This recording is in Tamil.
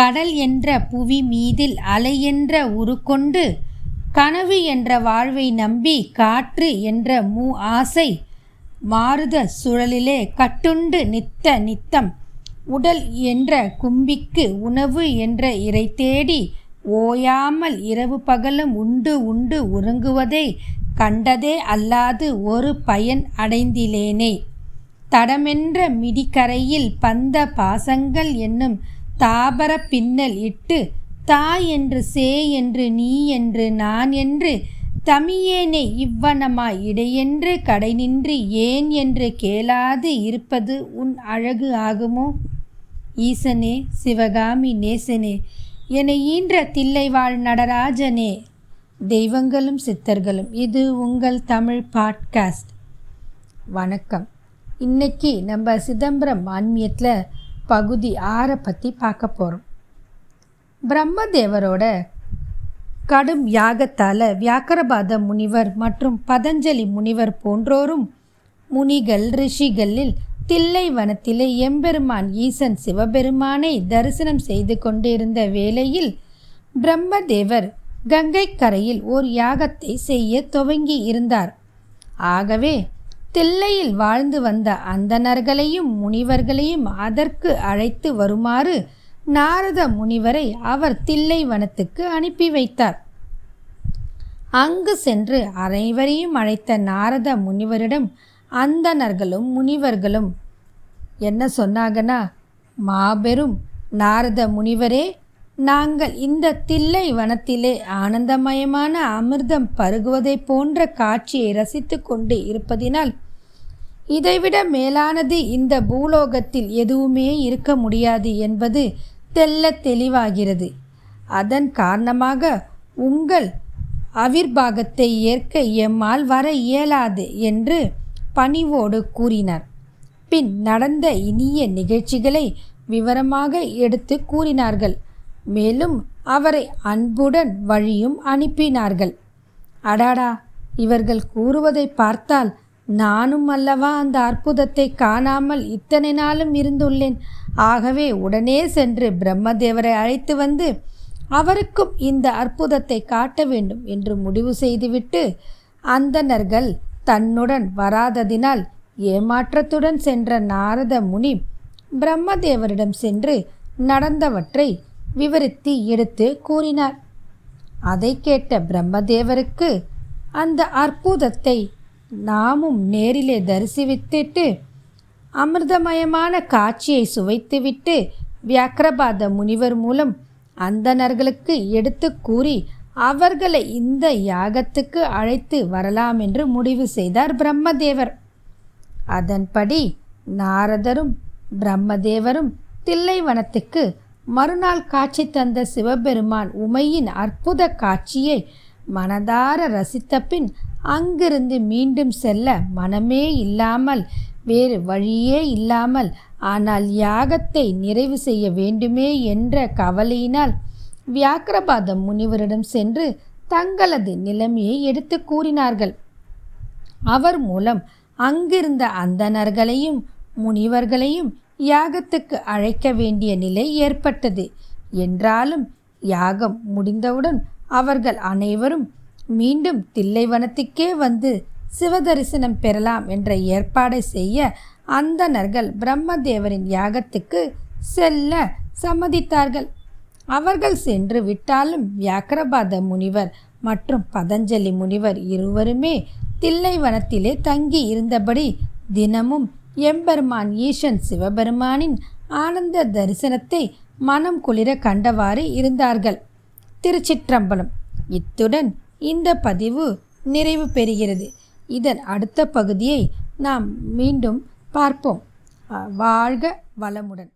கடல் என்ற புவி மீதில் அலை என்ற உருக்கொண்டு கனவு என்ற வாழ்வை நம்பி காற்று என்ற மூ ஆசை மாறுத சுழலிலே கட்டுண்டு நித்த நித்தம். உடல் என்ற கும்பிக்கு உணவு என்ற இறை தேடி ஓயாமல் இரவு பகலும் உண்டு உண்டு உறங்குவதை கண்டதே அல்லாது ஒரு பயன் அடைந்திலேனே. தடமென்ற மிடிக்கரையில் பந்த பாசங்கள் என்னும் தாபர பின்னல் இட்டு தாய் என்று சே என்று நீ என்று நான் என்று தமியேனே இவ்வனமாய் இடையென்று கடை நின்று ஏன் என்று கேளாது இருப்பது உன் அழகு ஆகுமோ? ஈசனே சிவகாமி நேசனே என ஈன்ற தில்லைவாழ் நடராஜனே தெய்வங்களும் சித்தர்களும் இது உங்கள் தமிழ் பாட்காஸ்ட். வணக்கம். இன்னைக்கு நம்ம சிதம்பரம் ஆன்மீகத்தில் பகுதி ஆறை பற்றி பார்க்க போகிறோம் பிரம்மதேவரோட கடும் யாகத்தால் வியாக்கரபாத முனிவர் மற்றும் பதஞ்சலி முனிவர் போன்றோரும் முனிகள் ரிஷிகளில் தில்லை வனத்திலே எம்பெருமான் ஈசன் சிவபெருமானை தரிசனம் செய்து கொண்டிருந்த வேளையில் பிரம்மதேவர் கங்கைக்கரையில் ஓர் யாகத்தை செய்ய துவங்கி இருந்தார். ஆகவே தில்லையில் வாழ்ந்து வந்த அந்தணர்களையும் முனிவர்களையும் அதற்கு அழைத்து வருமாறு நாரத முனிவரை அவர் தில்லை வனத்துக்கு அனுப்பி வைத்தார். அங்கு சென்று அனைவரையும் அழைத்த நாரத முனிவரிடம் அந்தணர்களும் முனிவர்களும் என்ன சொன்னாங்கன்னா மாபெரும் நாரத முனிவரே நாங்கள் இந்த தில்லை வனத்திலே ஆனந்தமயமான அமிர்தம் பருகுவதை போன்ற காட்சியை ரசித்து கொண்டு இருப்பதினால் இதைவிட மேலானது இந்த பூலோகத்தில் எதுவுமே இருக்க முடியாது என்பது தெல்ல தெளிவாகிறது. அதன் காரணமாக உங்கள் அவிர்வாகத்தை ஏற்க எம்மால் வர இயலாது என்று பணிவோடு கூறினார். பின் நடந்த இனிய நிகழ்ச்சிகளை விவரமாக எடுத்து கூறினார்கள். மேலும் அவரை அன்புடன் வழியும் அனுப்பினார்கள். அடாடா இவர்கள் கூறுவதை பார்த்தால் நானும் அல்லவா அந்த அற்புதத்தை காணாமல் இத்தனை நாளும் இருந்துள்ளேன். ஆகவே உடனே சென்று பிரம்மதேவரை அழைத்து வந்து அவருக்கும் இந்த அற்புதத்தை காட்ட வேண்டும் என்று முடிவு செய்துவிட்டு அந்தணர்கள் தன்னுடன் வராததினால் ஏமாற்றத்துடன் சென்ற நாரத முனி பிரம்மதேவரிடம் சென்று நடந்தவற்றை விவரித்து எடுத்து கூறினார். அதை கேட்ட பிரம்மதேவருக்கு அந்த அற்புதத்தை நாமும் நேரிலே தரிசிவித்துட்டு அமிர்தமயமான காட்சியை சுவைத்துவிட்டு வியாக்கிரபாத முனிவர் மூலம் அந்தணர்களுக்கு எடுத்து கூறி அவர்களை இந்த யாகத்துக்கு அழைத்து வரலாம் என்று முடிவு செய்தார் பிரம்மதேவர். அதன்படி நாரதரும் பிரம்மதேவரும் தில்லைவனத்துக்கு மறுநாள் காட்சி தந்த சிவபெருமான் உமையின் அற்புத காட்சியை மனதார ரசித்த பின் அங்கிருந்து மீண்டும் செல்ல மனமே இல்லாமல் வேறு வழியே இல்லாமல் ஆனால் யாகத்தை நிறைவு செய்ய வேண்டுமே என்ற கவலையினால் வியாக்கிரபாத முனிவரிடம் சென்று தங்களது நிலைமையை எடுத்து கூறினார்கள். அவர் மூலம் அங்கிருந்த அந்தணர்களையும் முனிவர்களையும் யாகத்துக்கு அழைக்க வேண்டிய நிலை ஏற்பட்டது. என்றாலும் யாகம் முடிந்தவுடன் அவர்கள் அனைவரும் மீண்டும் தில்லைவனத்துக்கே வந்து சிவதரிசனம் பெறலாம் என்ற ஏற்பாடை செய்ய அந்தணர்கள் பிரம்மதேவரின் யாகத்துக்கு செல்ல சம்மதித்தார்கள். அவர்கள் சென்று விட்டாலும் வியாக்கிரபாத முனிவர் மற்றும் பதஞ்சலி முனிவர் இருவருமே தில்லைவனத்திலே தங்கி இருந்தபடி தினமும் எம்பெருமான் ஈசன் சிவபெருமானின் ஆனந்த தரிசனத்தை மனம் குளிர கண்டவாறு இருந்தார்கள். திருச்சிற்றம்பலம். இத்துடன் இந்த பதிவு நிறைவு பெறுகிறது. இதன் அடுத்த பகுதியை நாம் மீண்டும் பார்ப்போம். வாழ்க வளமுடன்.